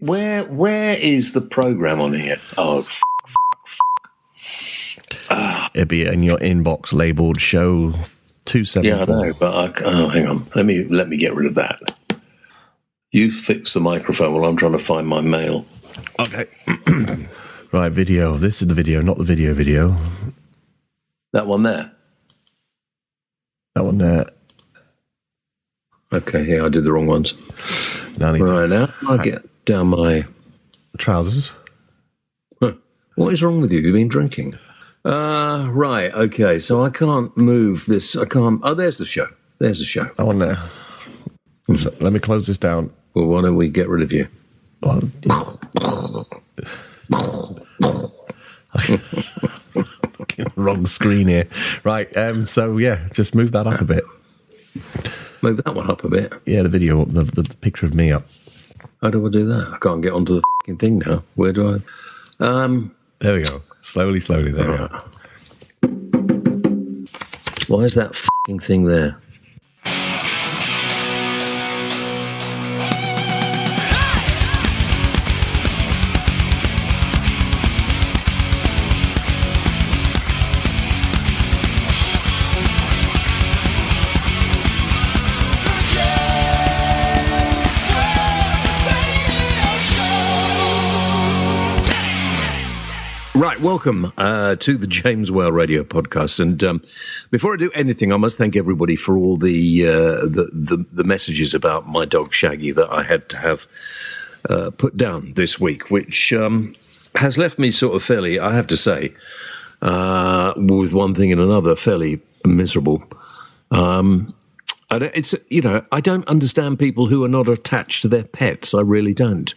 Where where is the program on here? Oh, f- It'd be in your inbox labeled show two seven yeah, I four. know, but I, oh, hang on. Let me let me get rid of that. You fix the microphone while I'm trying to find my mail. Okay. right, video. This is the video, not the video video. That one there. That one there. Okay, yeah, I did the wrong ones. Now I need Right now, I get down my. trousers. What is wrong with you? You've been drinking. Uh, right. Okay, so I can't move this. I can't. Oh, there's the show. There's the show. That one there. So let me close this down. Well, why don't we get rid of you? Well, Wrong screen here. Right. Um. So yeah, just move that up a bit. Move that one up a bit. Yeah, the video, up, the, the, the picture of me up. How do I do that? I can't get onto the fing thing now. Where do I? Um, There we go. Slowly, slowly. There we are. why is that fing thing there? Welcome uh, to the James Whale Radio Podcast. And um, before I do anything, I must thank everybody for all the, uh, the, the the messages about my dog Shaggy that I had to have uh, put down this week, which um, has left me sort of fairly, I have to say, uh, with one thing and another, fairly miserable. Um, it's you know I don't understand people who are not attached to their pets. I really don't.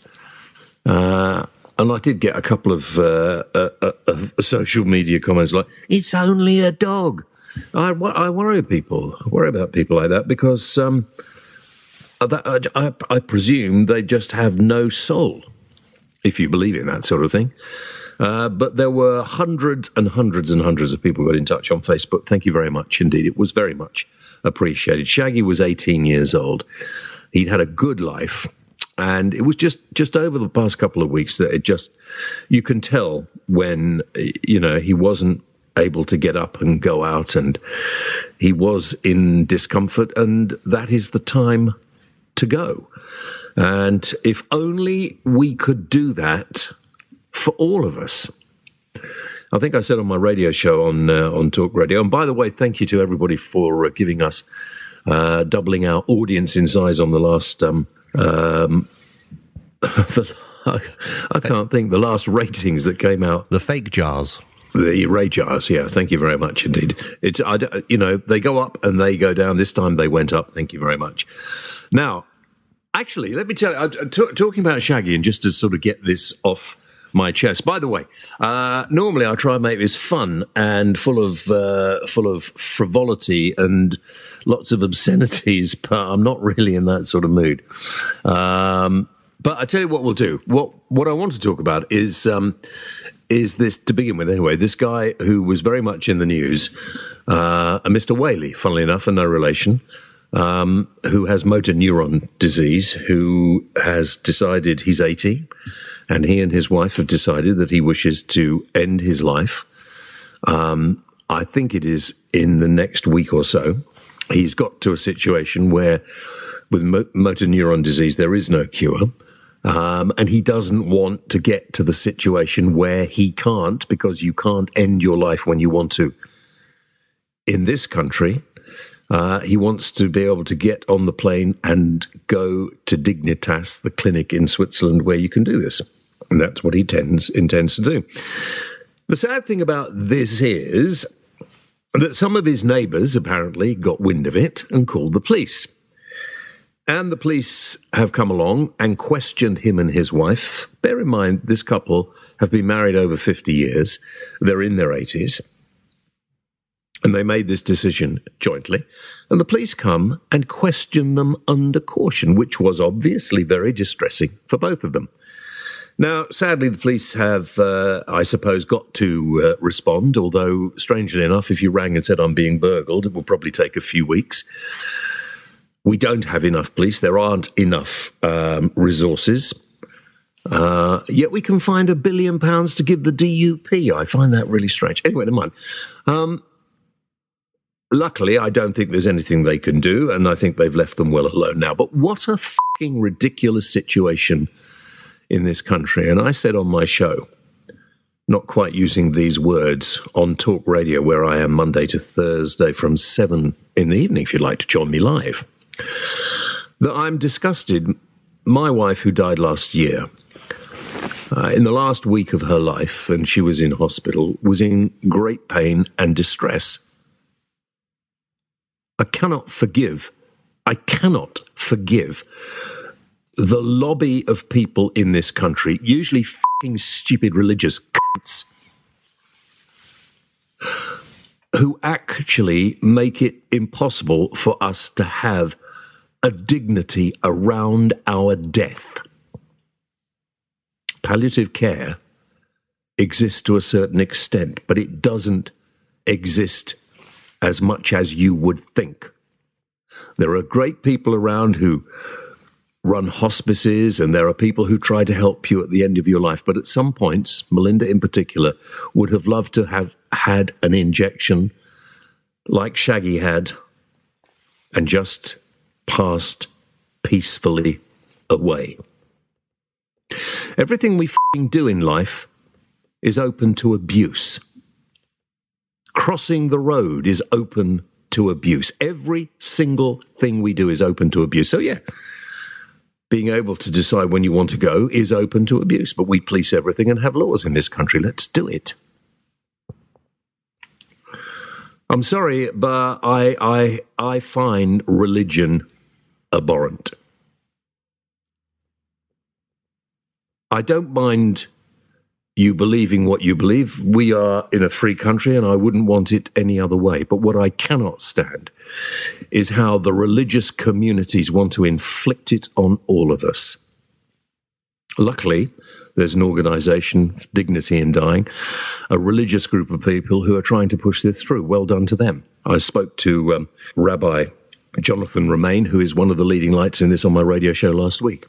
Uh, and I did get a couple of uh, uh, uh, uh, social media comments like, "It's only a dog." I, I worry people. I worry about people like that because um, uh, that, I, I presume they just have no soul, if you believe in that sort of thing. Uh, but there were hundreds and hundreds and hundreds of people got in touch on Facebook. Thank you very much indeed. It was very much appreciated. Shaggy was 18 years old. He'd had a good life. And it was just, just over the past couple of weeks that it just, you can tell when, you know, he wasn't able to get up and go out and he was in discomfort. And that is the time to go. And if only we could do that for all of us. I think I said on my radio show on uh, on Talk Radio. And by the way, thank you to everybody for uh, giving us uh, doubling our audience in size on the last. Um, um, the, I, I can't think the last ratings that came out. The fake jars. The RAJARs, yeah. Thank you very much indeed. It's I, you know they go up and they go down. This time they went up. Thank you very much. Now, actually, let me tell you, uh, t- talking about Shaggy, and just to sort of get this off my chest. By the way, uh, normally I try and make this fun and full of uh, full of frivolity and lots of obscenities, but I'm not really in that sort of mood. Um, but I tell you what we'll do. What what I want to talk about is um, is this to begin with anyway. This guy who was very much in the news, uh, a Mr. Whaley, funnily enough, and no relation um, who has motor neuron disease, who has decided he's 80, and he and his wife have decided that he wishes to end his life. Um, I think it is in the next week or so. He's got to a situation where, with mo- motor neuron disease, there is no cure. Um, and he doesn't want to get to the situation where he can't, because you can't end your life when you want to. In this country, uh, he wants to be able to get on the plane and go to Dignitas, the clinic in Switzerland where you can do this. And that's what he tends, intends to do. The sad thing about this is that some of his neighbours apparently got wind of it and called the police. And the police have come along and questioned him and his wife. Bear in mind, this couple have been married over 50 years. They're in their 80s. And they made this decision jointly. And the police come and question them under caution, which was obviously very distressing for both of them. Now, sadly, the police have, uh, I suppose, got to uh, respond, although, strangely enough, if you rang and said, I'm being burgled, it will probably take a few weeks. We don't have enough police. There aren't enough um, resources. Uh, yet we can find a billion pounds to give the DUP. I find that really strange. Anyway, never mind. Um, luckily, I don't think there's anything they can do, and I think they've left them well alone now. But what a fucking ridiculous situation in this country. And I said on my show, not quite using these words on talk radio, where I am Monday to Thursday from 7 in the evening, if you'd like to join me live, that I'm disgusted. My wife, who died last year, uh, in the last week of her life, and she was in hospital, was in great pain and distress. I cannot forgive, I cannot forgive the lobby of people in this country, usually fucking stupid religious cunts, who actually make it impossible for us to have a dignity around our death palliative care exists to a certain extent, but it doesn't exist as much as you would think. There are great people around who run hospices, and there are people who try to help you at the end of your life. But at some points, Melinda in particular would have loved to have had an injection like Shaggy had and just passed peacefully away. Everything we do in life is open to abuse. Crossing the road is open to abuse. Every single thing we do is open to abuse. So, yeah, being able to decide when you want to go is open to abuse. But we police everything and have laws in this country. Let's do it. I'm sorry, but I, I, I find religion abhorrent. I don't mind you believing what you believe. We are in a free country and I wouldn't want it any other way. But what I cannot stand is how the religious communities want to inflict it on all of us. Luckily, there's an organization, Dignity in Dying, a religious group of people who are trying to push this through. Well done to them. I spoke to um, Rabbi Jonathan Romain, who is one of the leading lights in this on my radio show last week.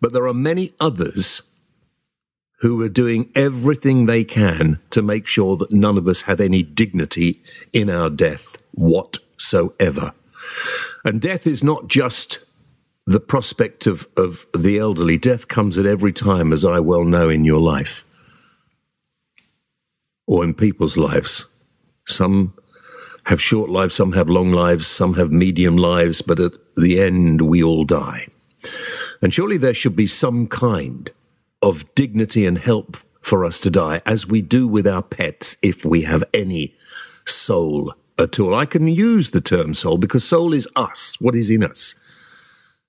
But there are many others who are doing everything they can to make sure that none of us have any dignity in our death whatsoever. And death is not just the prospect of, of the elderly, death comes at every time, as I well know in your life or in people's lives. Some have short lives, some have long lives, some have medium lives, but at the end, we all die. And surely there should be some kind of dignity and help for us to die, as we do with our pets if we have any soul at all. I can use the term soul because soul is us, what is in us.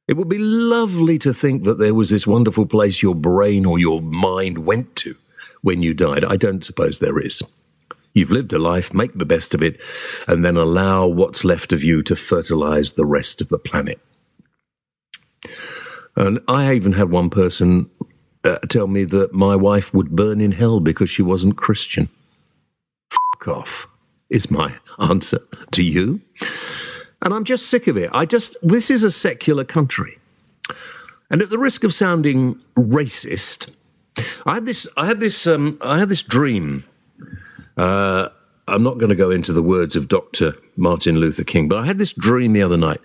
It would be lovely to think that there was this wonderful place your brain or your mind went to when you died. I don't suppose there is. You've lived a life, make the best of it, and then allow what's left of you to fertilize the rest of the planet. And I even had one person uh, tell me that my wife would burn in hell because she wasn't Christian. Fuck off, is my answer to you. And I'm just sick of it. I just, this is a secular country. And at the risk of sounding racist, I had this, I had this, um, I had this dream. Uh, I'm not going to go into the words of Dr. Martin Luther King, but I had this dream the other night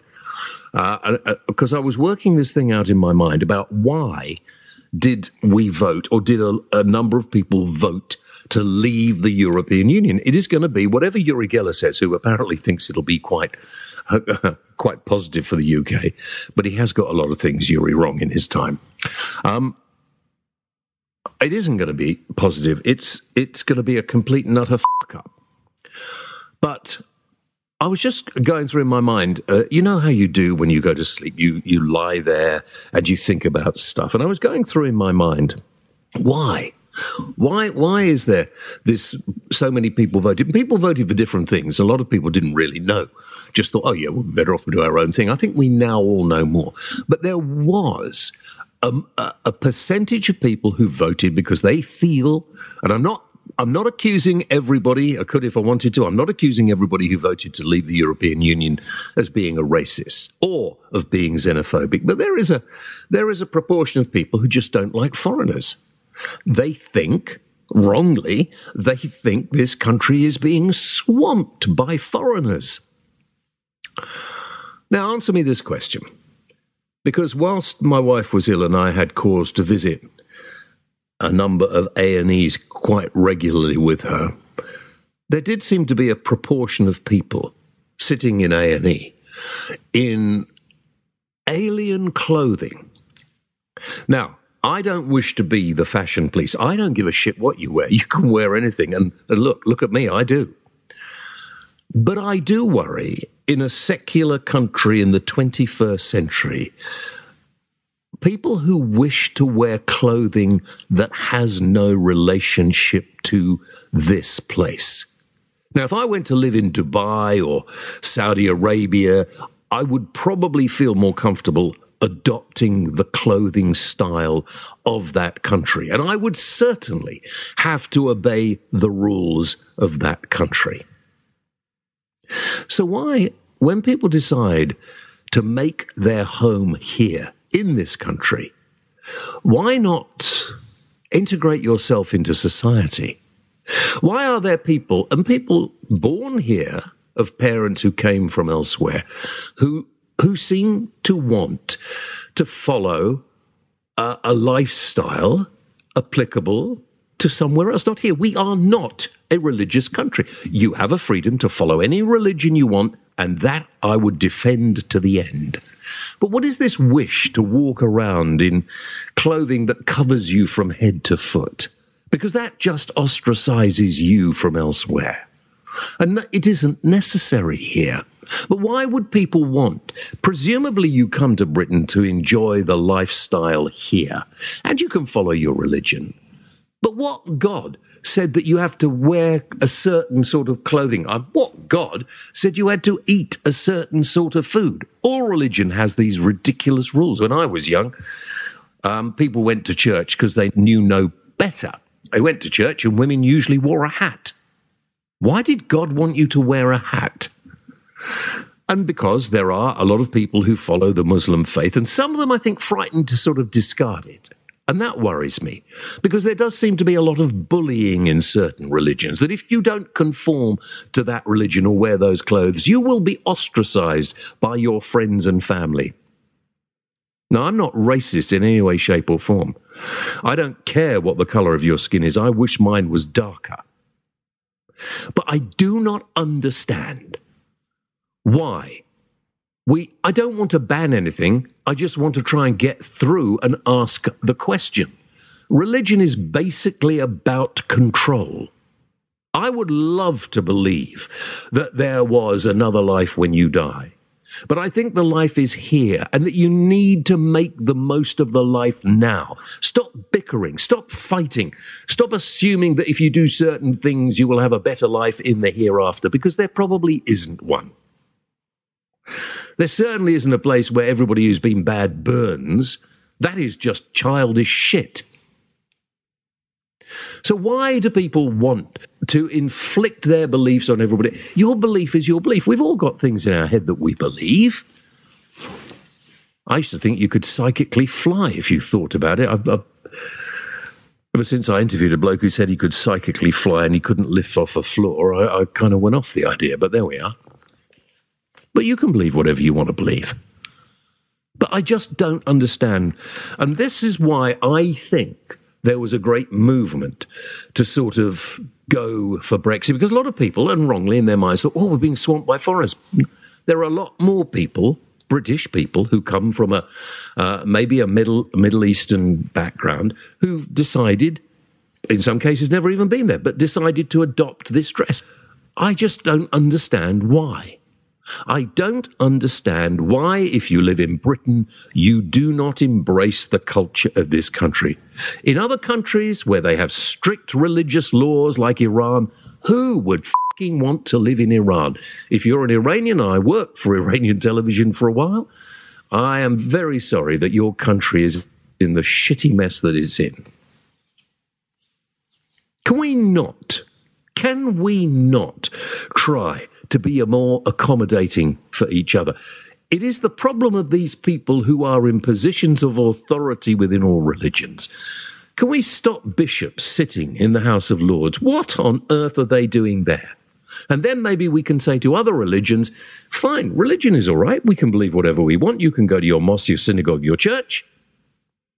because uh, uh, I was working this thing out in my mind about why did we vote or did a, a number of people vote to leave the European Union? It is going to be whatever Uri Geller says, who apparently thinks it'll be quite quite positive for the UK, but he has got a lot of things Uri wrong in his time. Um, it isn't going to be positive. It's it's going to be a complete and utter fuck up. But I was just going through in my mind. Uh, you know how you do when you go to sleep. You you lie there and you think about stuff. And I was going through in my mind, why, why, why is there this? So many people voted. People voted for different things. A lot of people didn't really know. Just thought, oh yeah, we're better off to do our own thing. I think we now all know more. But there was a, a percentage of people who voted because they feel, and I'm not I'm not accusing everybody. I could if I wanted to. I'm not accusing everybody who voted to leave the European Union as being a racist or of being xenophobic. But there is a there is a proportion of people who just don't like foreigners. They think wrongly. They think this country is being swamped by foreigners. Now, answer me this question. Because whilst my wife was ill and I had cause to visit a number of A&Es quite regularly with her, there did seem to be a proportion of people sitting in A&E in alien clothing. Now, I don't wish to be the fashion police. I don't give a shit what you wear. You can wear anything. And, look, look at me, I do. But I do worry in a secular country in the 21st century, people who wish to wear clothing that has no relationship to this place. Now, if I went to live in Dubai or Saudi Arabia, I would probably feel more comfortable adopting the clothing style of that country. And I would certainly have to obey the rules of that country. So, why, when people decide to make their home here in this country, why not integrate yourself into society? Why are there people, and people born here of parents who came from elsewhere, who who seem to want to follow a, a lifestyle applicable to somewhere else, not here. We are not a religious country. You have a freedom to follow any religion you want, and that I would defend to the end. But what is this wish to walk around in clothing that covers you from head to foot? Because that just ostracizes you from elsewhere. And it isn't necessary here. But why would people want? Presumably, you come to Britain to enjoy the lifestyle here, and you can follow your religion. But what God said that you have to wear a certain sort of clothing? Uh, what God said you had to eat a certain sort of food? All religion has these ridiculous rules. When I was young, um, people went to church because they knew no better. They went to church, and women usually wore a hat. Why did God want you to wear a hat? And because there are a lot of people who follow the Muslim faith, and some of them I think frightened to sort of discard it. And that worries me because there does seem to be a lot of bullying in certain religions that if you don't conform to that religion or wear those clothes, you will be ostracized by your friends and family. Now, I'm not racist in any way, shape, or form. I don't care what the color of your skin is. I wish mine was darker. But I do not understand why we I don't want to ban anything. I just want to try and get through and ask the question. Religion is basically about control. I would love to believe that there was another life when you die. But I think the life is here and that you need to make the most of the life now. Stop bickering. Stop fighting. Stop assuming that if you do certain things, you will have a better life in the hereafter because there probably isn't one. There certainly isn't a place where everybody who's been bad burns. That is just childish shit. So, why do people want to inflict their beliefs on everybody? Your belief is your belief. We've all got things in our head that we believe. I used to think you could psychically fly if you thought about it. I, I, ever since I interviewed a bloke who said he could psychically fly and he couldn't lift off the floor, I, I kind of went off the idea, but there we are. But you can believe whatever you want to believe. But I just don't understand. And this is why I think there was a great movement to sort of go for Brexit because a lot of people, and wrongly in their minds, thought, oh, we're being swamped by foreigners. There are a lot more people, British people, who come from a uh, maybe a Middle Middle Eastern background who've decided, in some cases, never even been there, but decided to adopt this dress. I just don't understand why. I don't understand why, if you live in Britain, you do not embrace the culture of this country. In other countries where they have strict religious laws like Iran, who would fucking want to live in Iran? If you're an Iranian, I worked for Iranian television for a while. I am very sorry that your country is in the shitty mess that it's in. Can we not? Can we not try to be more accommodating for each other? It is the problem of these people who are in positions of authority within all religions. Can we stop bishops sitting in the House of Lords? What on earth are they doing there? And then maybe we can say to other religions, fine, religion is all right. We can believe whatever we want. You can go to your mosque, your synagogue, your church.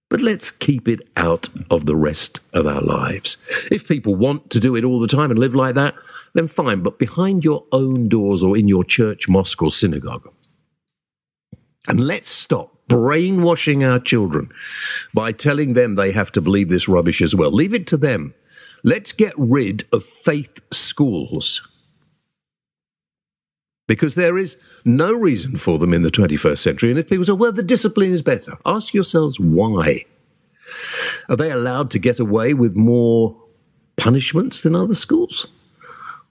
But let's keep it out of the rest of our lives. If people want to do it all the time and live like that, then fine. But behind your own doors or in your church, mosque, or synagogue. And let's stop brainwashing our children by telling them they have to believe this rubbish as well. Leave it to them. Let's get rid of faith schools because there is no reason for them in the 21st century. And if people say, well, the discipline is better, ask yourselves why. Are they allowed to get away with more punishments than other schools?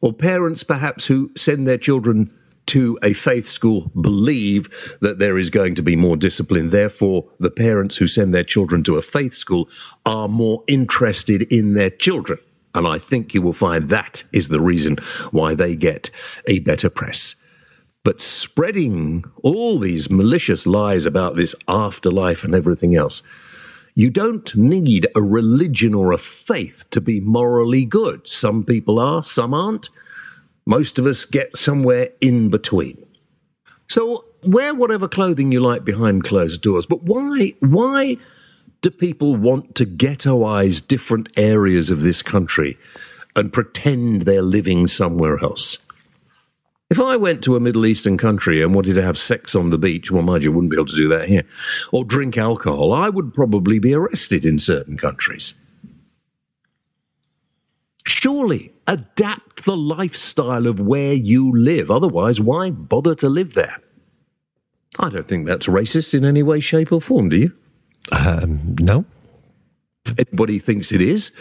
Or parents, perhaps, who send their children to a faith school believe that there is going to be more discipline. Therefore, the parents who send their children to a faith school are more interested in their children. And I think you will find that is the reason why they get a better press. But spreading all these malicious lies about this afterlife and everything else, you don't need a religion or a faith to be morally good. Some people are, some aren't. Most of us get somewhere in between. So wear whatever clothing you like behind closed doors. But why, why do people want to ghettoize different areas of this country and pretend they're living somewhere else? If I went to a Middle Eastern country and wanted to have sex on the beach, well, mind you, I wouldn't be able to do that here, or drink alcohol, I would probably be arrested in certain countries. Surely adapt the lifestyle of where you live. Otherwise, why bother to live there? I don't think that's racist in any way, shape, or form, do you? Um, no. If anybody thinks it is,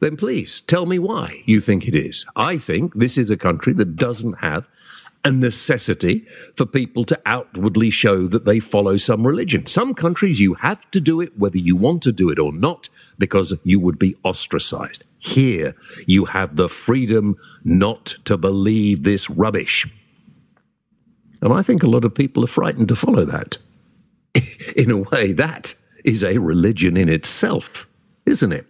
then please tell me why you think it is. I think this is a country that doesn't have a necessity for people to outwardly show that they follow some religion. Some countries you have to do it whether you want to do it or not because you would be ostracized. Here you have the freedom not to believe this rubbish. And I think a lot of people are frightened to follow that. In a way, that is a religion in itself, isn't it?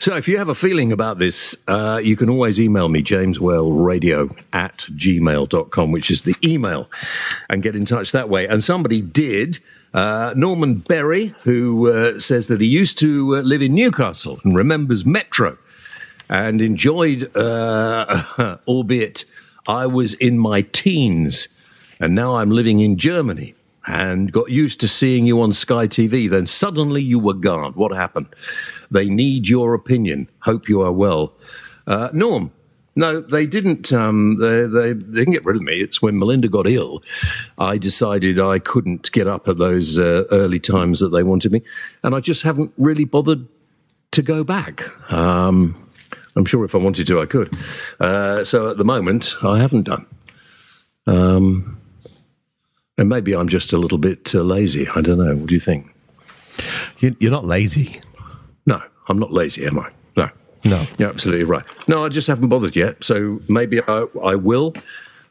So if you have a feeling about this, uh, you can always email me, jameswhaleradio at gmail.com, which is the email, and get in touch that way. And somebody did. Uh, Norman Berry, who uh, says that he used to uh, live in Newcastle and remembers Metro and enjoyed, uh, albeit I was in my teens, and now I'm living in Germany and got used to seeing you on Sky TV. Then suddenly you were gone. What happened? They need your opinion. Hope you are well. Uh, Norm, no, they didn't. Um, they, they, didn't get rid of me. It's when Melinda got ill, I decided I couldn't get up at those uh, early times that they wanted me, and I just haven't really bothered to go back. Um, I'm sure if I wanted to, I could. Uh, so at the moment, I haven't done. Um, and maybe I'm just a little bit uh, lazy. I don't know. What do you think? You're not lazy. No, I'm not lazy, am I? No. No. You're absolutely right. No, I just haven't bothered yet. So maybe I, I will.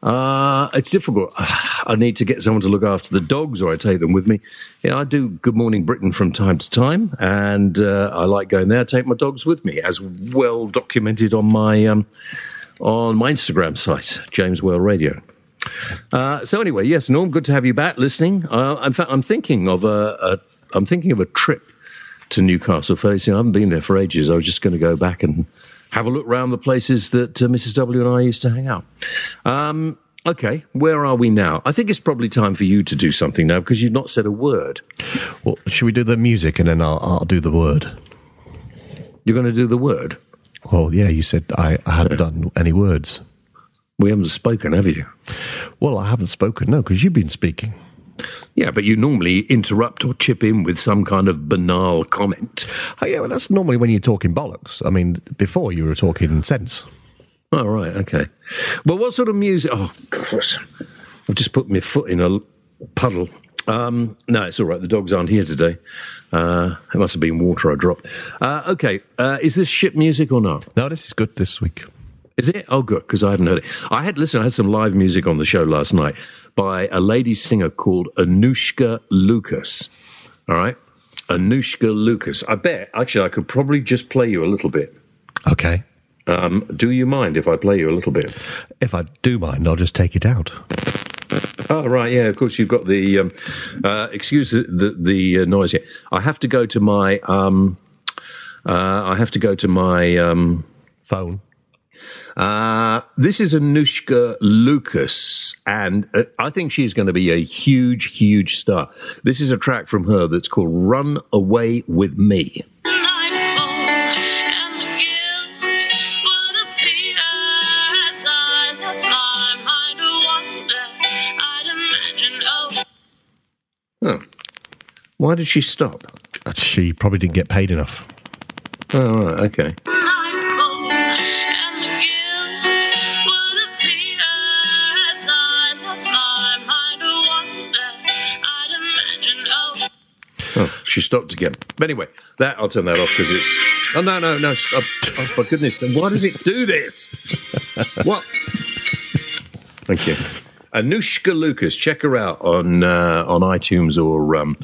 Uh, it's difficult. I need to get someone to look after the dogs, or I take them with me. Yeah, I do Good Morning Britain from time to time, and uh, I like going there. I take my dogs with me, as well documented on my um, on my Instagram site, James Whale Radio. Uh, so anyway, yes, Norm, good to have you back listening. Uh, in fact, I'm thinking of a, a I'm thinking of a trip to Newcastle facing. I haven't been there for ages. I was just going to go back and have a look around the places that uh, Mrs. W and I used to hang out. Um, okay, where are we now? I think it's probably time for you to do something now because you've not said a word. Well, should we do the music and then I'll, I'll do the word? You're going to do the word? Well, yeah, you said I, I hadn't done any words. We haven't spoken, have you? Well, I haven't spoken, no, because you've been speaking. Yeah, but you normally interrupt or chip in with some kind of banal comment. Oh, yeah, well, that's normally when you're talking bollocks. I mean, before you were talking sense. Oh, right, okay. Well, what sort of music? Oh, gosh. I've just put my foot in a puddle. Um, no, it's all right. The dogs aren't here today. Uh, it must have been water I dropped. Uh, okay, uh, is this ship music or not? No, this is good this week. Is it? Oh, good, because I haven't heard it. I had, listen, I had some live music on the show last night by a lady singer called Anoushka Lucas. All right? Anoushka Lucas. I bet, actually, I could probably just play you a little bit. Okay. Um, do you mind if I play you a little bit? If I do mind, I'll just take it out. Oh right, yeah. Of course, you've got the. Um, uh, excuse the the, the uh, noise here. I have to go to my. Um, uh, I have to go to my. Um, Phone. Uh, this is Anoushka Lucas, and uh, I think she's going to be a huge, huge star. This is a track from her that's called "Run Away with Me." Nightfall and the guilt would appear as I let my mind wander. I'd imagine, oh. Oh, why did she stop? She probably didn't get paid enough. Oh, right, okay. She stopped again. But anyway, that I'll turn that off because it's. Oh no, no, no! Stop! Oh, for goodness! Why does it do this? what? Thank you, Anoushka Lucas. Check her out on uh, on iTunes or um,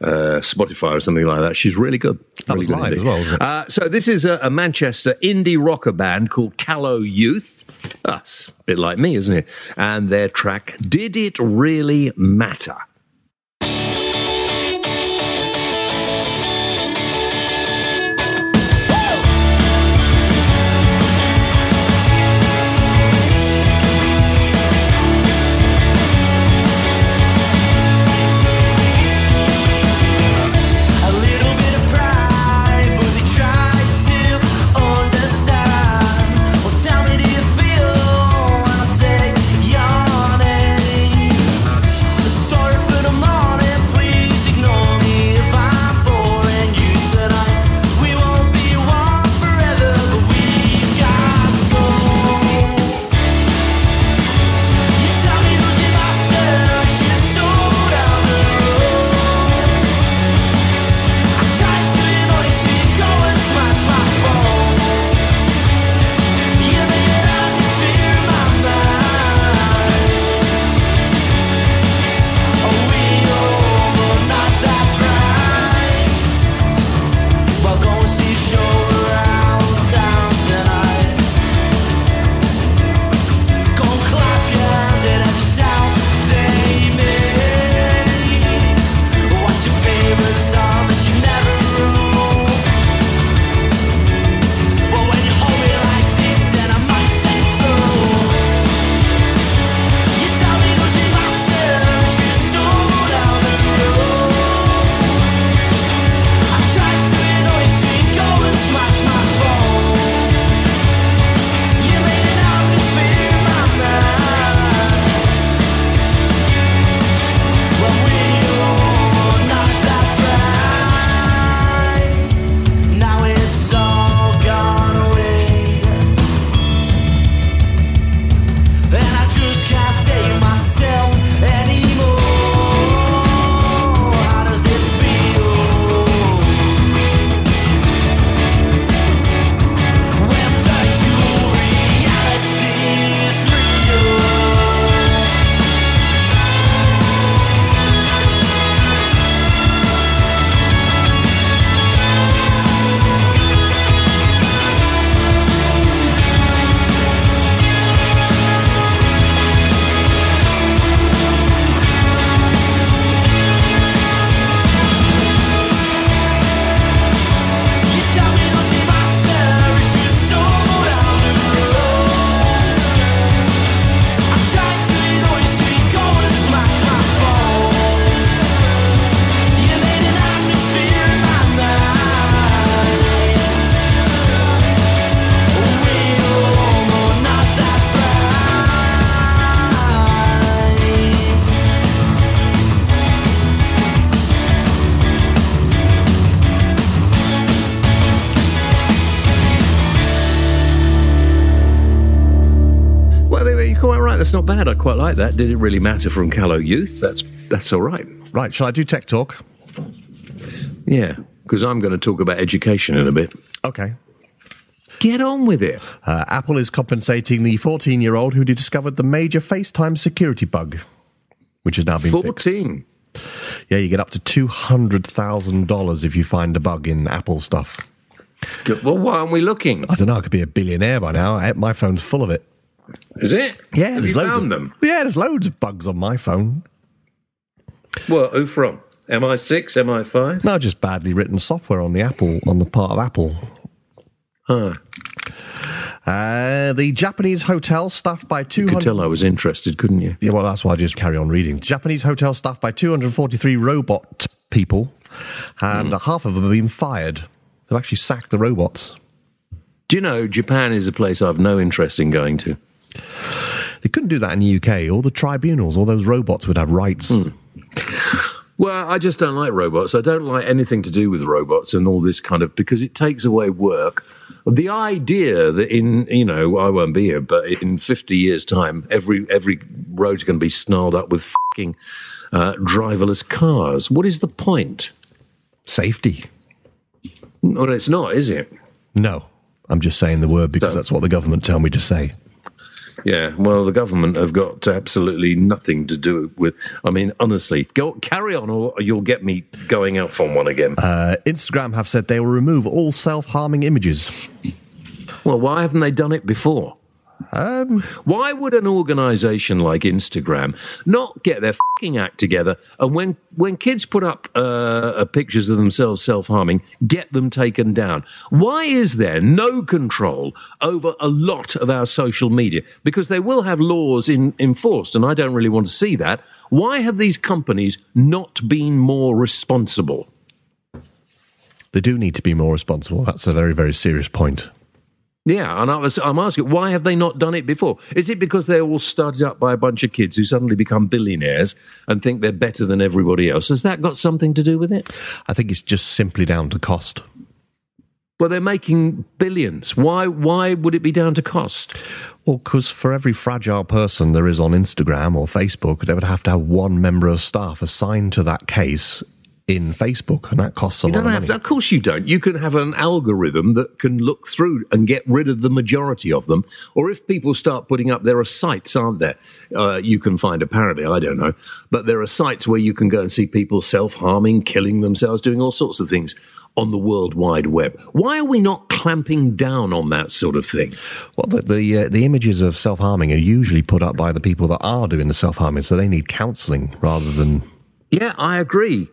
uh, Spotify or something like that. She's really good. That really was good live indeed. as well, wasn't it? Uh, so this is a, a Manchester indie rocker band called Callow Youth. That's a bit like me, isn't it? And their track "Did It Really Matter." Quite like that. Did it really matter from Callow Youth? That's that's all right. Right, shall I do tech talk? Yeah, because I'm going to talk about education in a bit. Okay. Get on with it. Uh, Apple is compensating the 14 year old who discovered the major FaceTime security bug, which has now been fixed. Fourteen. Yeah, you get up to $200,000 if you find a bug in Apple stuff. Good. Well, why aren't we looking? I don't know, I could be a billionaire by now. My phone's full of it. Is it? Yeah, Have there's you loads found of them? Yeah, there's loads of bugs on my phone. Well, who from? MI6, MI5? No, just badly written software on the Apple, on the part of Apple. Huh. Uh, the Japanese hotel staffed by You could 200. tell I was interested, couldn't you? Yeah, well, that's why I just carry on reading. Japanese hotel staffed by 243 robot people, and half of them have been fired. They've actually sacked the robots. Do you know Japan is a place I've no interest in going to? They couldn't do that in the UK. All the tribunals, all those robots would have rights. Well, I just don't like robots. I don't like anything to do with robots and all this kind of because it takes away work. The idea that in you know I won't be here, but in fifty years' time, every every road's going to be snarled up with fucking uh, driverless cars. What is the point? Safety. Well, it's not, is it? No. I'm just saying the word because So- that's what the government tell me to say. Yeah, well, the government have got absolutely nothing to do with. I mean, honestly, go carry on, or you'll get me going out on one again. Uh, Instagram have said they will remove all self harming images. well, why haven't they done it before? Um, Why would an organisation like Instagram not get their fucking act together and when when kids put up uh, pictures of themselves self harming, get them taken down? Why is there no control over a lot of our social media? Because they will have laws in, enforced, and I don't really want to see that. Why have these companies not been more responsible? they do need to be more responsible. That's a very, very serious point. Yeah, and I was, I'm asking, why have they not done it before? Is it because they're all started up by a bunch of kids who suddenly become billionaires and think they're better than everybody else? Has that got something to do with it? I think it's just simply down to cost. Well, they're making billions. Why? Why would it be down to cost? Well, because for every fragile person there is on Instagram or Facebook, they would have to have one member of staff assigned to that case in Facebook, and that costs a You lot of money. to, of course you don't. You can have an algorithm that can look through and get rid of the majority of them. Or if people start putting up, there are sites, aren't there? Uh, you can find apparently, I don't know, but there are sites where you can go and see people self-harming, killing themselves, doing all sorts of things on the World Wide Web. Why are we not clamping down on that sort of thing? Well, the the, uh, the images of self harming are usually put up by the people that are doing the self harming, so they need counselling rather than. Yeah, I agree.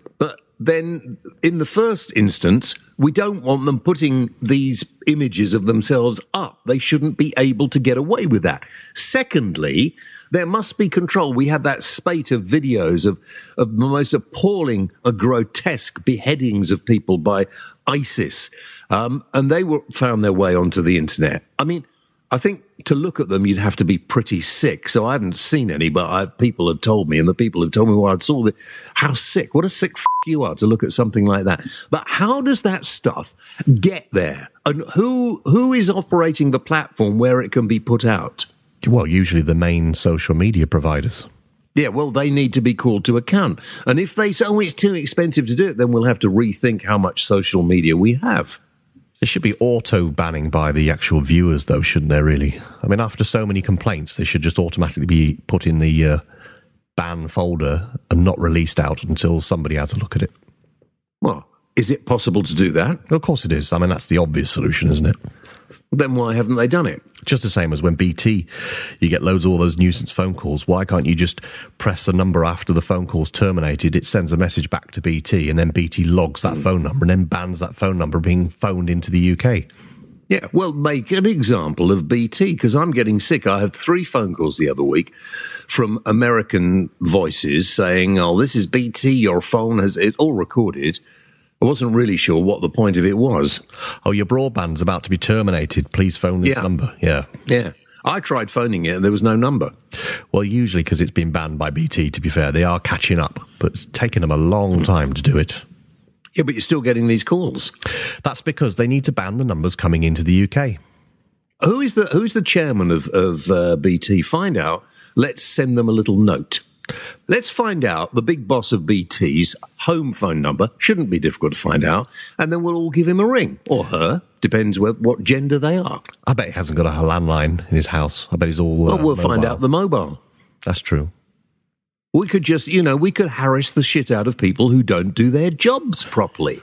Then, in the first instance, we don't want them putting these images of themselves up. They shouldn't be able to get away with that. Secondly, there must be control. We have that spate of videos of, of the most appalling, uh, grotesque beheadings of people by ISIS. Um, and they were found their way onto the internet. I mean, I think to look at them, you'd have to be pretty sick. So I haven't seen any, but I, people have told me, and the people have told me, well, I saw the, how sick, what a sick f- you are to look at something like that. But how does that stuff get there? And who, who is operating the platform where it can be put out? Well, usually the main social media providers. Yeah, well, they need to be called to account. And if they say, oh, it's too expensive to do it, then we'll have to rethink how much social media we have. There should be auto banning by the actual viewers, though, shouldn't there? Really? I mean, after so many complaints, they should just automatically be put in the uh, ban folder and not released out until somebody has a look at it. Well, is it possible to do that? Of course, it is. I mean, that's the obvious solution, isn't it? Then why haven't they done it? Just the same as when BT, you get loads of all those nuisance phone calls. Why can't you just press the number after the phone call's terminated? It sends a message back to BT, and then BT logs that hmm. phone number and then bans that phone number being phoned into the UK. Yeah, well, make an example of BT because I'm getting sick. I had three phone calls the other week from American voices saying, "Oh, this is BT. Your phone has it all recorded." I wasn't really sure what the point of it was. Oh, your broadband's about to be terminated. Please phone this Yeah. number. Yeah. Yeah, I tried phoning it and there was no number. Well, usually because it's been banned by BT, to be fair. They are catching up, but it's taken them a long time to do it. Yeah, but you're still getting these calls. That's because they need to ban the numbers coming into the UK. Who is the who's the chairman of of uh, BT? Find out. Let's send them a little note. Let's find out the big boss of BT's home phone number. Shouldn't be difficult to find out, and then we'll all give him a ring or her. Depends what, what gender they are. I bet he hasn't got a landline in his house. I bet he's all. Uh, Well, we'll find out the mobile. That's true. We could just, you know, we could harass the shit out of people who don't do their jobs properly.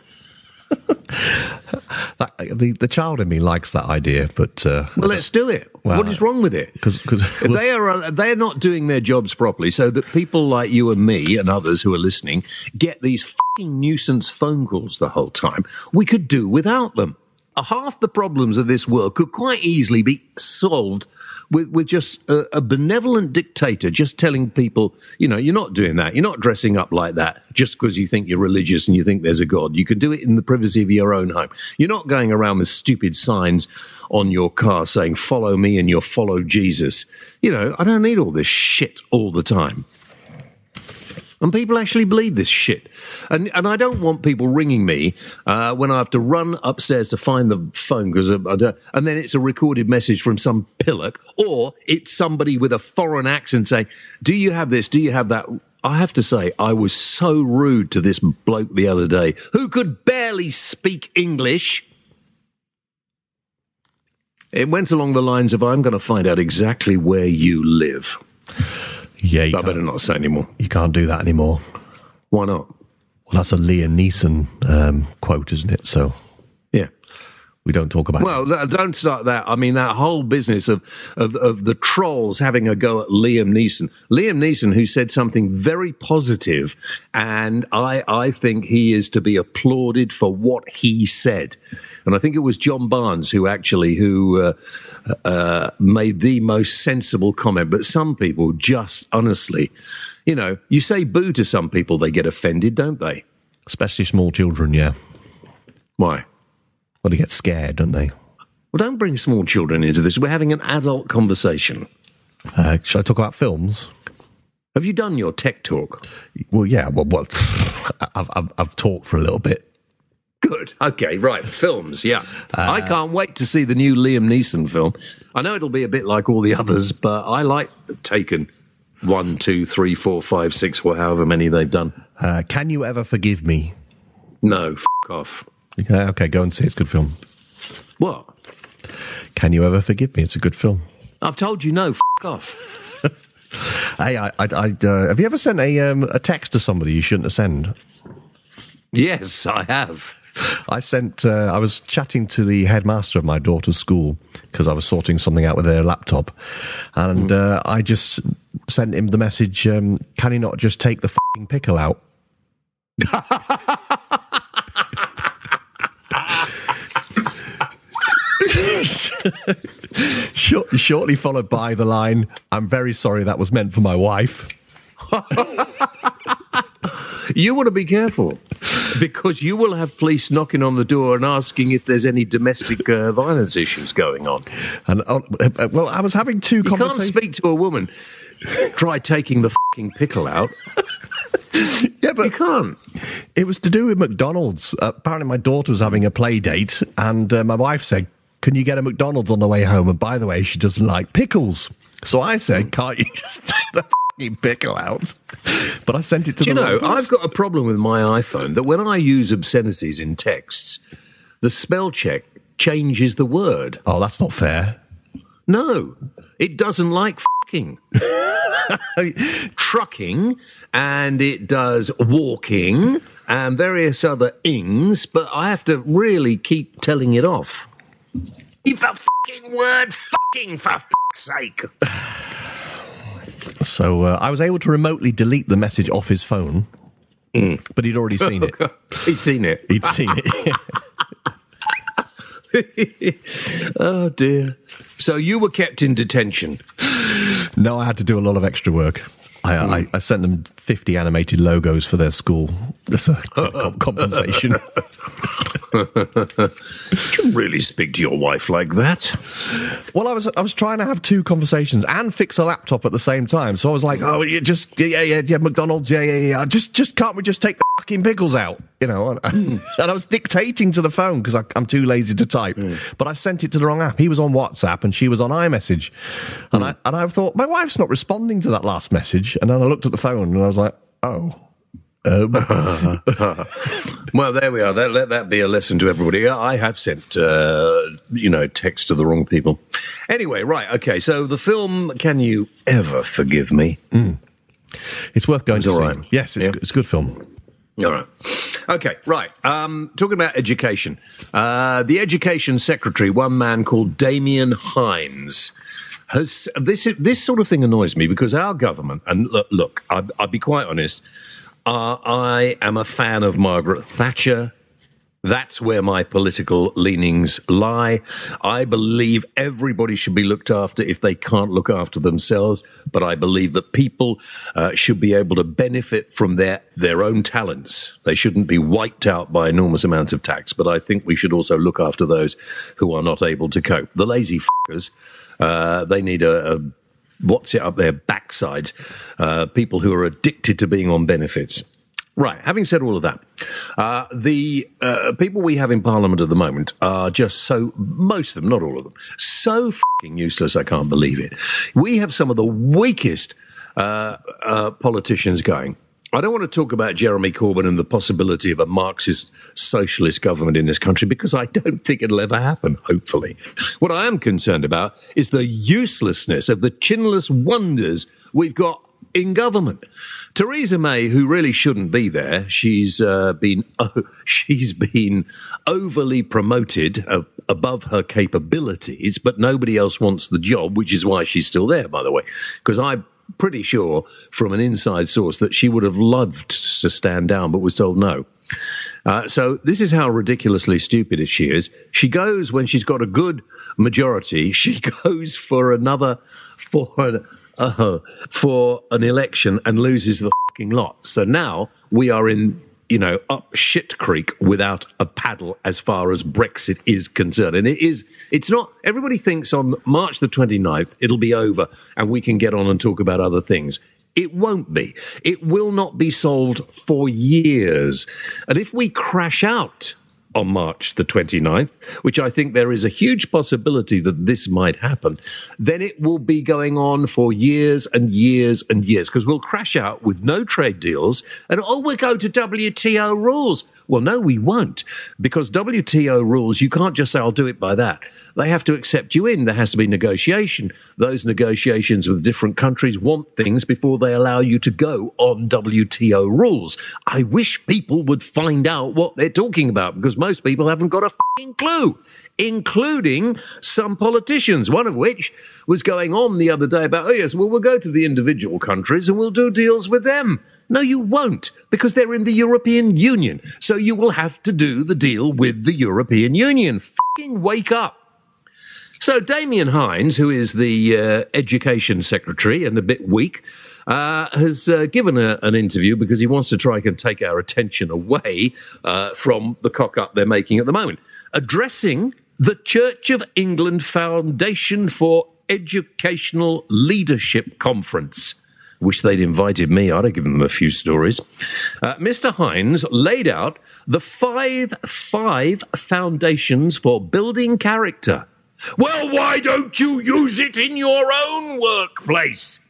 That, the the child in me likes that idea, but uh, Well, let's do it. Well, what is wrong with it? because they are they're not doing their jobs properly, so that people like you and me and others who are listening get these fucking nuisance phone calls the whole time. We could do without them. Half the problems of this world could quite easily be solved with, with just a, a benevolent dictator just telling people, you know, you're not doing that. You're not dressing up like that just because you think you're religious and you think there's a God. You can do it in the privacy of your own home. You're not going around with stupid signs on your car saying, follow me and you'll follow Jesus. You know, I don't need all this shit all the time. And people actually believe this shit. And and I don't want people ringing me uh, when I have to run upstairs to find the phone because don't, and then it's a recorded message from some pillock or it's somebody with a foreign accent saying, "Do you have this? Do you have that?" I have to say, I was so rude to this bloke the other day who could barely speak English. It went along the lines of, "I'm going to find out exactly where you live." Yeah, you I better can't, say anymore. you can't do that anymore. Why not? Well, that's a Liam Neeson um, quote, isn't it? So. We don't talk about. Well, th- don't start that. I mean, that whole business of, of, of the trolls having a go at Liam Neeson. Liam Neeson, who said something very positive, and I, I think he is to be applauded for what he said. And I think it was John Barnes who actually who uh, uh, made the most sensible comment. But some people just honestly, you know, you say boo to some people, they get offended, don't they? especially small children. Yeah, Why? Well, they get scared, don't they? Well, don't bring small children into this. We're having an adult conversation. Uh, shall I talk about films? Have you done your tech talk? Well, yeah. Well, well I've, I've I've talked for a little bit. Good. Okay, right. Films, yeah. I can't wait to see the new Liam Neeson film. I know it'll be a bit like all the others, but I like Taken one, two, three, four, five, six, or however many they've done. Uh, Can you ever forgive me? No, f off. Yeah, okay, go and see. It's a good film. What? Can you ever forgive me? It's a good film. I've told you no, f off. Hey, I, I, I uh, have you ever sent a um, a text to somebody you shouldn't have sent? Yes, I have. I sent. Uh, I was chatting to the headmaster of my daughter's school because I was sorting something out with their laptop, and uh, I just sent him the message. Um, Can he not just take the fing pickle out? shortly followed by the line, "I'm very sorry that was meant for my wife." You want to be careful because you will have police knocking on the door and asking if there's any domestic uh, violence issues going on. And uh, uh, well, I was having two You can't conversations. speak to a woman. Try taking the fucking pickle out. Yeah, but You can't. It was to do with McDonald's. Uh, apparently, my daughter was having a play date, and uh, my wife said, "Can you get a McDonald's on the way home?" And by the way, she doesn't like pickles. So I said, mm. "Can't you just take the fucking pickle out?" But I sent it to Do you know, I've got a problem with my iPhone that when I use obscenities in texts, the spell check changes the word. Oh, that's not fair. No, it doesn't like fucking. Trucking, and it does walking and various other ings, but I have to really keep telling it off. Leave the fucking word fucking for fuck's sake. So uh, I was able to remotely delete the message off his phone, hmm. but he'd already seen it. he'd seen it. He'd seen it. Oh dear. So you were kept in detention. no, I had to do a lot of extra work. I, uh, I, hmm. I sent them 50 animated logos for their school. That's a com- compensation. you really speak to your wife like that? Well, I was I was trying to have two conversations and fix a laptop at the same time. So I was like, oh, you just yeah yeah yeah McDonald's yeah yeah yeah. Just just can't we just take the fucking pickles out? You know, and, and I was dictating to the phone because I'm too lazy to type. Mm. But I sent it to the wrong app. He was on WhatsApp and she was on iMessage, and mm. I and I thought my wife's not responding to that last message. And then I looked at the phone and I was like, oh. Um, Well, there we are. That, let that be a lesson to everybody. I have sent, uh, you know, text to the wrong people. Anyway, right. Okay. So the film, Can You Ever Forgive Me? it's worth going It's to all see. right. Yes, it's, Yeah. it's a good film. All right. Okay, right. Um, talking about education. Uh, the education secretary, one man called Damian Hinds, has this this sort of thing annoys me because our government and look, look I, I'll be quite honest. Uh, I am a fan of Margaret Thatcher. That's where my political leanings lie. I believe everybody should be looked after if they can't look after themselves, but I believe that people uh, should be able to benefit from their, their own talents. They shouldn't be wiped out by enormous amounts of tax, but I think we should also look after those who are not able to cope. The lazy fuckers, uh, they need a, a what's it up their backsides, uh, people who are addicted to being on benefits. Right. Having said all of that, uh, the uh, people we have in Parliament at the moment are just so, most of them, not all of them, so fucking useless. I can't believe it. We have some of the weakest uh, uh, politicians going. I don't want to talk about Jeremy Corbyn and the possibility of a Marxist socialist government in this country because I don't think it'll ever happen, hopefully. What I am concerned about is the uselessness of the chinless wonders we've got in government. Theresa May, who really shouldn't be there, she's uh, been oh, she's been overly promoted uh, above her capabilities, but nobody else wants the job, which is why she's still there. By the way, because I'm pretty sure from an inside source that she would have loved to stand down, but was told no. Uh, so this is how ridiculously stupid she is. She goes when she's got a good majority. She goes for another for uh, for an election and loses the fucking lot. So now we are in you know up shit creek without a paddle as far as Brexit is concerned. And it is it's not everybody thinks on March the 29th it'll be over and we can get on and talk about other things. It won't be. It will not be solved for years. And if we crash out on March the 29th, which I think there is a huge possibility that this might happen, then it will be going on for years and years and years because we'll crash out with no trade deals and, oh, we'll go to WTO rules. Well, no, we won't because WTO rules, you can't just say, I'll do it by that. They have to accept you in. There has to be negotiation. Those negotiations with different countries want things before they allow you to go on WTO rules. I wish people would find out what they're talking about because most people haven't got a clue, including some politicians, one of which was going on the other day about, oh, yes, well, we'll go to the individual countries and we'll do deals with them. No, you won't, because they're in the European Union. So you will have to do the deal with the European Union. Fucking wake up. So Damian Hinds, who is the uh, education secretary and a bit weak, uh, has uh, given a, an interview because he wants to try and take our attention away uh, from the cock up they're making at the moment. Addressing the Church of England Foundation for Educational Leadership Conference wish they'd invited me. I'd have given them a few stories. Uh, Mr. Hinds laid out the five five foundations for building character. Well, why don't you use it in your own workplace?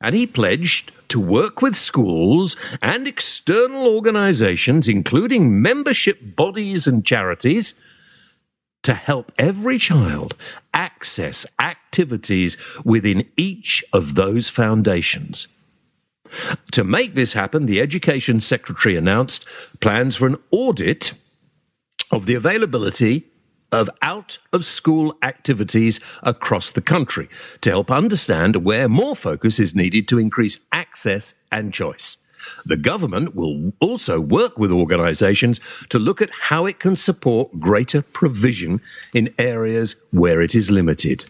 And he pledged to work with schools and external organizations, including membership bodies and charities, to help every child access activities within each of those foundations. To make this happen, the Education Secretary announced plans for an audit of the availability of out of school activities across the country to help understand where more focus is needed to increase access and choice. The government will also work with organisations to look at how it can support greater provision in areas where it is limited.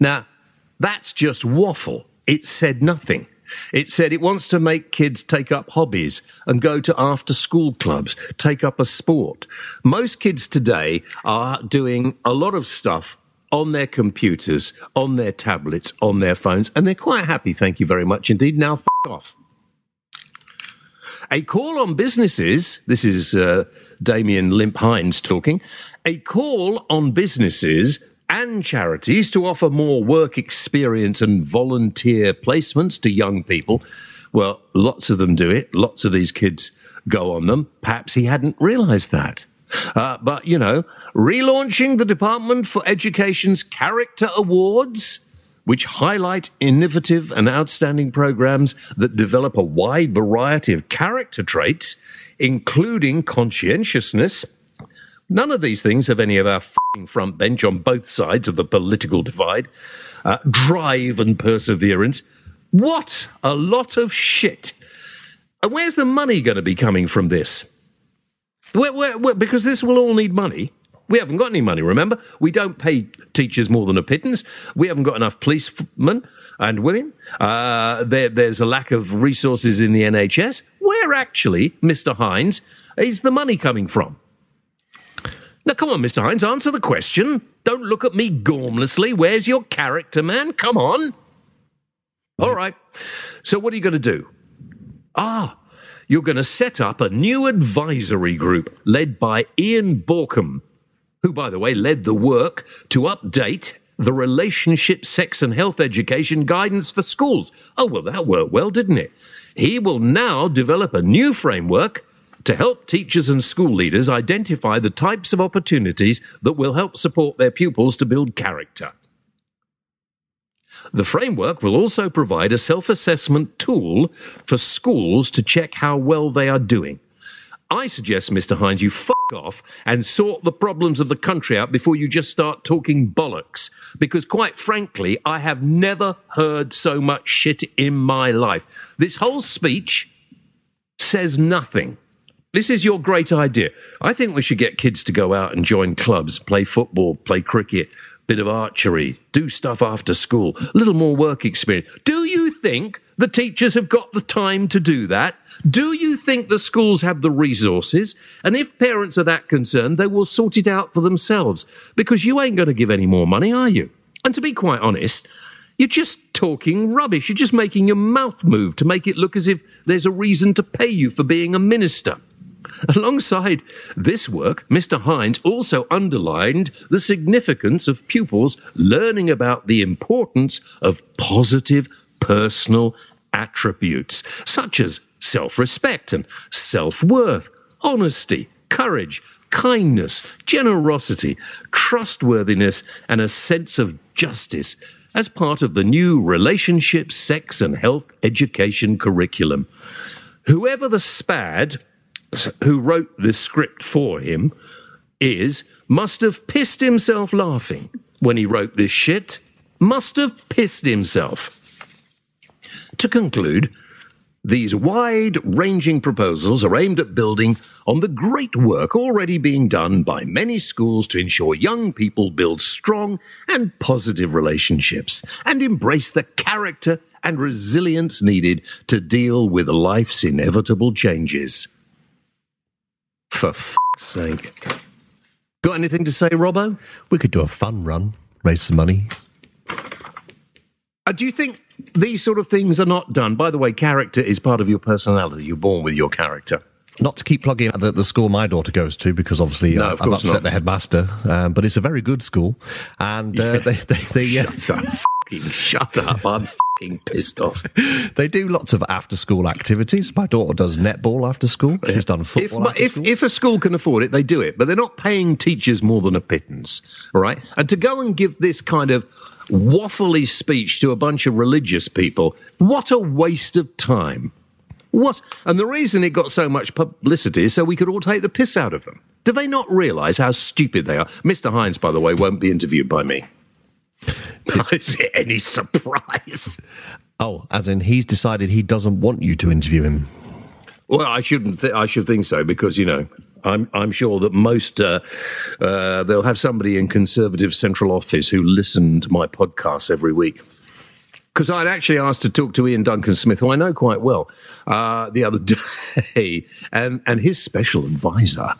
Now, that's just waffle. It said nothing. It said it wants to make kids take up hobbies and go to after school clubs, take up a sport. Most kids today are doing a lot of stuff on their computers, on their tablets, on their phones, and they're quite happy. Thank you very much indeed. Now, f- off. A call on businesses, this is uh, Damian Limp Hinds talking, a call on businesses and charities to offer more work experience and volunteer placements to young people. Well, lots of them do it. Lots of these kids go on them. Perhaps he hadn't realized that. Uh, but, you know, relaunching the Department for Education's Character Awards which highlight innovative and outstanding programs that develop a wide variety of character traits, including conscientiousness. None of these things have any of our front bench on both sides of the political divide. Uh, drive and perseverance. What a lot of shit. And where's the money going to be coming from this? Where, where, where, because this will all need money. We haven't got any money, remember? We don't pay teachers more than a pittance. We haven't got enough policemen and women. Uh, there, there's a lack of resources in the NHS. Where actually, Mr. Hinds, is the money coming from? Now, come on, Mr. Hinds, answer the question. Don't look at me gormlessly. Where's your character, man? Come on. All right. So, what are you going to do? Ah, you're going to set up a new advisory group led by Ian Bauckham, who, by the way, led the work to update the relationship, sex, and health education guidance for schools. Oh, well, that worked well, didn't it? He will now develop a new framework to help teachers and school leaders identify the types of opportunities that will help support their pupils to build character. The framework will also provide a self assessment tool for schools to check how well they are doing. I suggest, Mr. Hinds, you fuck off and sort the problems of the country out before you just start talking bollocks. Because quite frankly, I have never heard so much shit in my life. This whole speech says nothing. This is your great idea. I think we should get kids to go out and join clubs, play football, play cricket, bit of archery, do stuff after school, a little more work experience. Do you think the teachers have got the time to do that? Do you think the schools have the resources? And if parents are that concerned, they will sort it out for themselves because you ain't going to give any more money, are you? And to be quite honest, you're just talking rubbish. You're just making your mouth move to make it look as if there's a reason to pay you for being a minister. Alongside this work, Mr. Hinds also underlined the significance of pupils learning about the importance of positive personal attributes, such as self respect and self worth, honesty, courage, kindness, generosity, trustworthiness, and a sense of justice as part of the new relationship, sex, and health education curriculum. Whoever the SPAD who wrote this script for him is must have pissed himself laughing when he wrote this shit. Must have pissed himself. To conclude, these wide ranging proposals are aimed at building on the great work already being done by many schools to ensure young people build strong and positive relationships and embrace the character and resilience needed to deal with life's inevitable changes. For f***'s sake. Got anything to say, Robbo? We could do a fun run, raise some money. Uh, do you think these sort of things are not done? By the way, character is part of your personality. You're born with your character. Not to keep plugging at the, the school my daughter goes to because obviously No, uh, I've upset not. the headmaster, um, but it's a very good school, and uh, they they they, uh, Shut up. Fucking shut up. I'm fucking pissed off. they do lots of after school activities. My daughter does netball after school. She's done If, football. if, school. if a school can afford it, they do it, but they're not paying teachers more than a pittance, all right? And to go and give this kind of waffly speech to a bunch of religious people, what a waste of time. What? And the reason it got so much publicity is so we could all take the piss out of them. Do they not realise how stupid they are? Mr. Hinds, by the way, won't be interviewed by me. Is it any surprise? oh, as in he's decided he doesn't want you to interview him. Well, I shouldn't. Th- I should think so because you know I'm. I'm sure that most uh, uh, they'll have somebody in Conservative Central Office who listen to my podcasts every week. because I'd actually asked to talk to Iain Duncan Smith, who I know quite well, uh, the other day, and and his special advisor,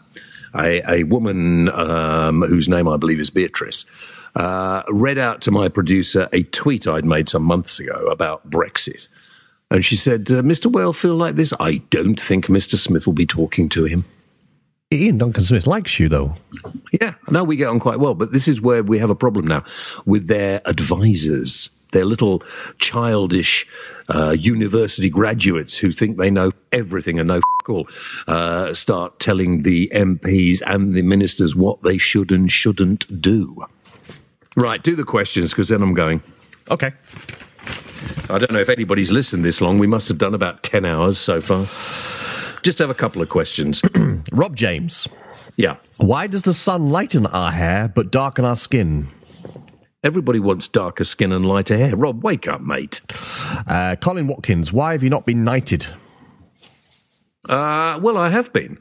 a, a woman um, whose name I believe is Beatrice, uh, read out to my producer a tweet I'd made some months ago about Brexit. And she said, uh, Mr. Whale feel like this? I don't think Mr. Smith will be talking to him. Iain Duncan Smith likes you, though. Yeah, no, we get on quite well, but this is where we have a problem now with their advisors, their little childish uh, university graduates who think they know everything and know f- all, uh, start telling the MPs and the ministers what they should and shouldn't do. Right, do the questions because then I'm going. Okay. I don't know if anybody's listened this long. We must have done about 10 hours so far. Just have a couple of questions. Rob James. yeah. Why does the sun lighten our hair but darken our skin? Everybody wants darker skin and lighter hair. Rob, wake up, mate. Uh, Colin Watkins. Why have you not been knighted? Uh, well, I have been.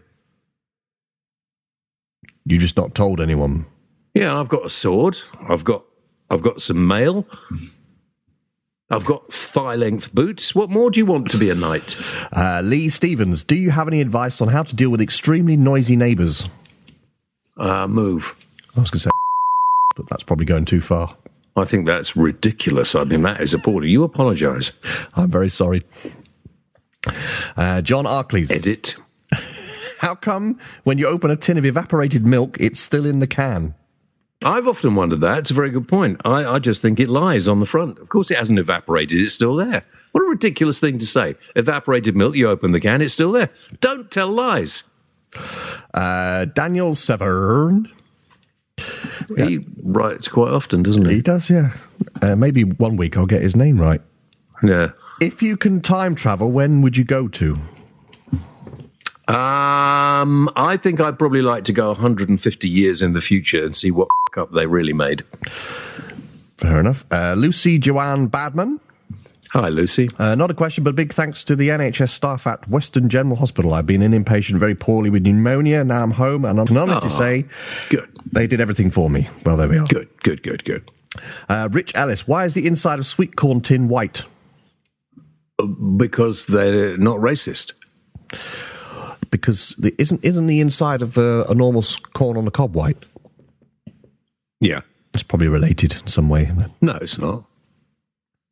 You just not told anyone. Yeah, I've got a sword. I've got I've got some mail. I've got thigh length boots. What more do you want to be a knight? Uh, Lee Stevens. Do you have any advice on how to deal with extremely noisy neighbours? Uh, move. I was going to say, but that's probably going too far. I think that's ridiculous. I mean, that is appalling. You apologise. I'm very sorry. Uh, John Arcleys. Edit. How come when you open a tin of evaporated milk, it's still in the can? I've often wondered that. It's a very good point. I, I just think it lies on the front. Of course, it hasn't evaporated. It's still there. What a ridiculous thing to say. Evaporated milk, you open the can, it's still there. Don't tell lies. Uh, Daniel Severn. He writes quite often, doesn't He he? does, yeah. Uh, maybe one week I'll get his name right. Yeah. If you can time travel, when would you go to? Um, I think I'd probably like to go 150 years in the future and see what up they really made. Fair enough. Uh, Lucy Joanne Badman. Hi, Lucy. Uh, not a question, but a big thanks to the NHS staff at Western General Hospital. I've been in inpatient very poorly with pneumonia. Now I'm home, and I can honestly Oh. say Good, they did everything for me. Well, there we are. good, good, good, good. Uh, Rich Ellis, why is the inside of sweet corn tin white? Because they're not racist. Because the, isn't isn't the inside of uh, a normal corn on the cob white? Yeah. It's probably related in some way. No, it's not.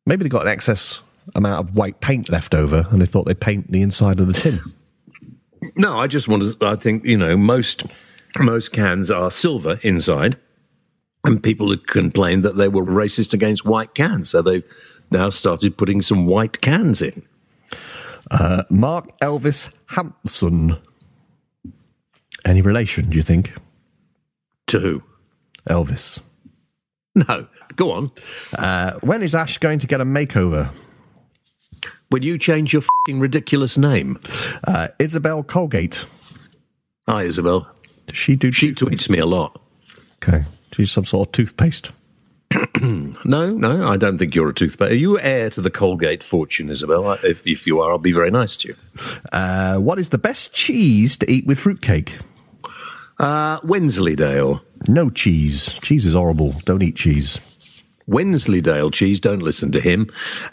Maybe they got an excess amount of white paint left over, and they thought they'd paint the inside of the tin. No, I just want to. I think you know most most cans are silver inside, and people had complained that they were racist against white cans, so they've now started putting some white cans in. Uh, Mark Elvis Hampson. Any relation? Do you think To who? Elvis? No, go on. Uh, when is Ash going to get a makeover? When you change your fing ridiculous name. Uh, Isabel Colgate. Hi, Isabel. Does she do? She tweets me a lot. Okay, she's some sort of toothpaste. No, no, I don't think you're a toothpaste. Are you heir to the Colgate fortune, Isabel? If, if you are, I'll be very nice to you. Uh, what is the best cheese to eat with fruitcake? Uh, Wensleydale. No cheese. Cheese is horrible. Don't eat cheese. Wensleydale cheese, don't listen to him.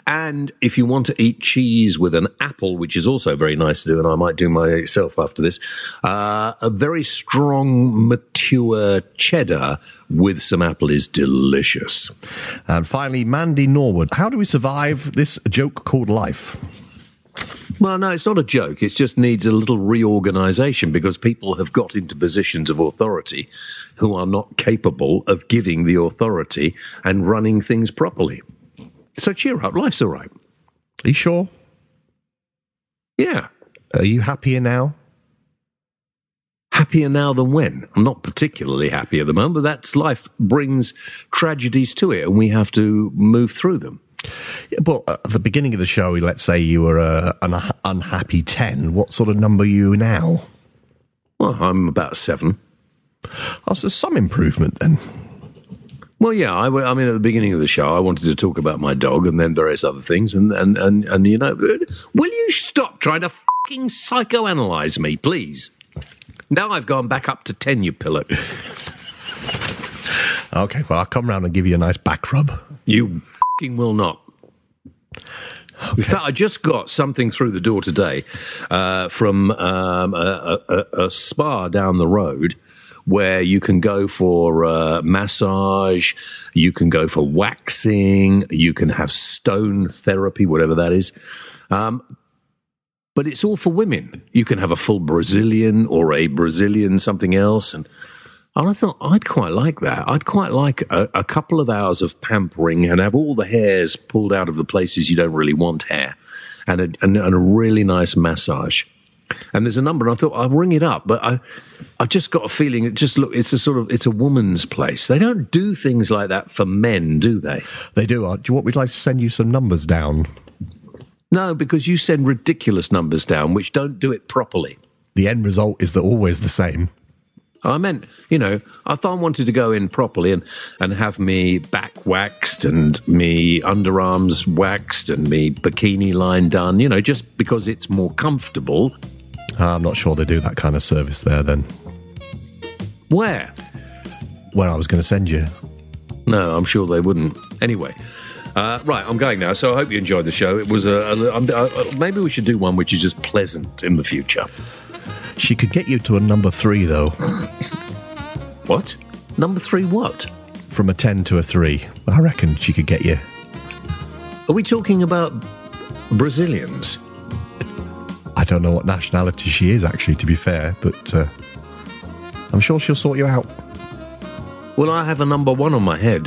And if you want to eat cheese with an apple, which is also very nice to do, and I might do myself after this, uh, a very strong, mature cheddar with some apple is delicious. And finally, Mandy Norwood. How do we survive this joke called life? Well, no, it's not a joke. It just needs a little reorganization because people have got into positions of authority who are not capable of giving the authority and running things properly. So cheer up. Life's all right. Are you sure? Yeah. Are you happier now? Happier now than when? I'm not particularly happy at the moment, but that's life brings tragedies to it and we have to move through them. Yeah, well, at the beginning of the show, let's say you were uh, an unha- unhappy 10. What sort of number are you now? Well, I'm about seven. Oh, so some improvement then. Well, yeah, I, I mean, at the beginning of the show, I wanted to talk about my dog and then various other things. And, and, and, and you know, will you stop trying to fucking psychoanalyze me, please? Now I've gone back up to 10, you pillow. Okay, well, I'll come round and give you a nice back rub. You will not. In fact, I just got something through the door today uh, from um, a, a, a spa down the road where you can go for uh, massage, you can go for waxing, you can have stone therapy, whatever that is. Um, but it's all for women. You can have a full Brazilian or a Brazilian something else. And, and I thought I'd quite like that. I'd quite like a, a couple of hours of pampering and have all the hairs pulled out of the places you don't really want hair and a, and, and a really nice massage. And there's a number, and I thought I'll ring it up, but I, I just got a feeling it just look. It's a sort of it's a woman's place. They don't do things like that for men, do they? They do. Uh, do you want me to like send you some numbers down? No, because you send ridiculous numbers down, which don't do it properly. The end result is that always the same. I meant, you know, if I wanted to go in properly and, and have me back waxed and me underarms waxed and me bikini line done, you know, just because it's more comfortable. I'm not sure they do that kind of service there. Then Where? where I was going to send you. No, I'm sure they wouldn't. Anyway, uh, right, I'm going now. So I hope you enjoyed the show. It was a, a, I'm- uh, maybe we should do one which is just pleasant in the future. She could get you to a number three though, What? Number three? What? from a ten to a three. I reckon she could get you. Are we talking about Brazilians? I don't know what nationality she is actually, to be fair, but uh, I'm sure she'll sort you out. Well, I have a number one on my head.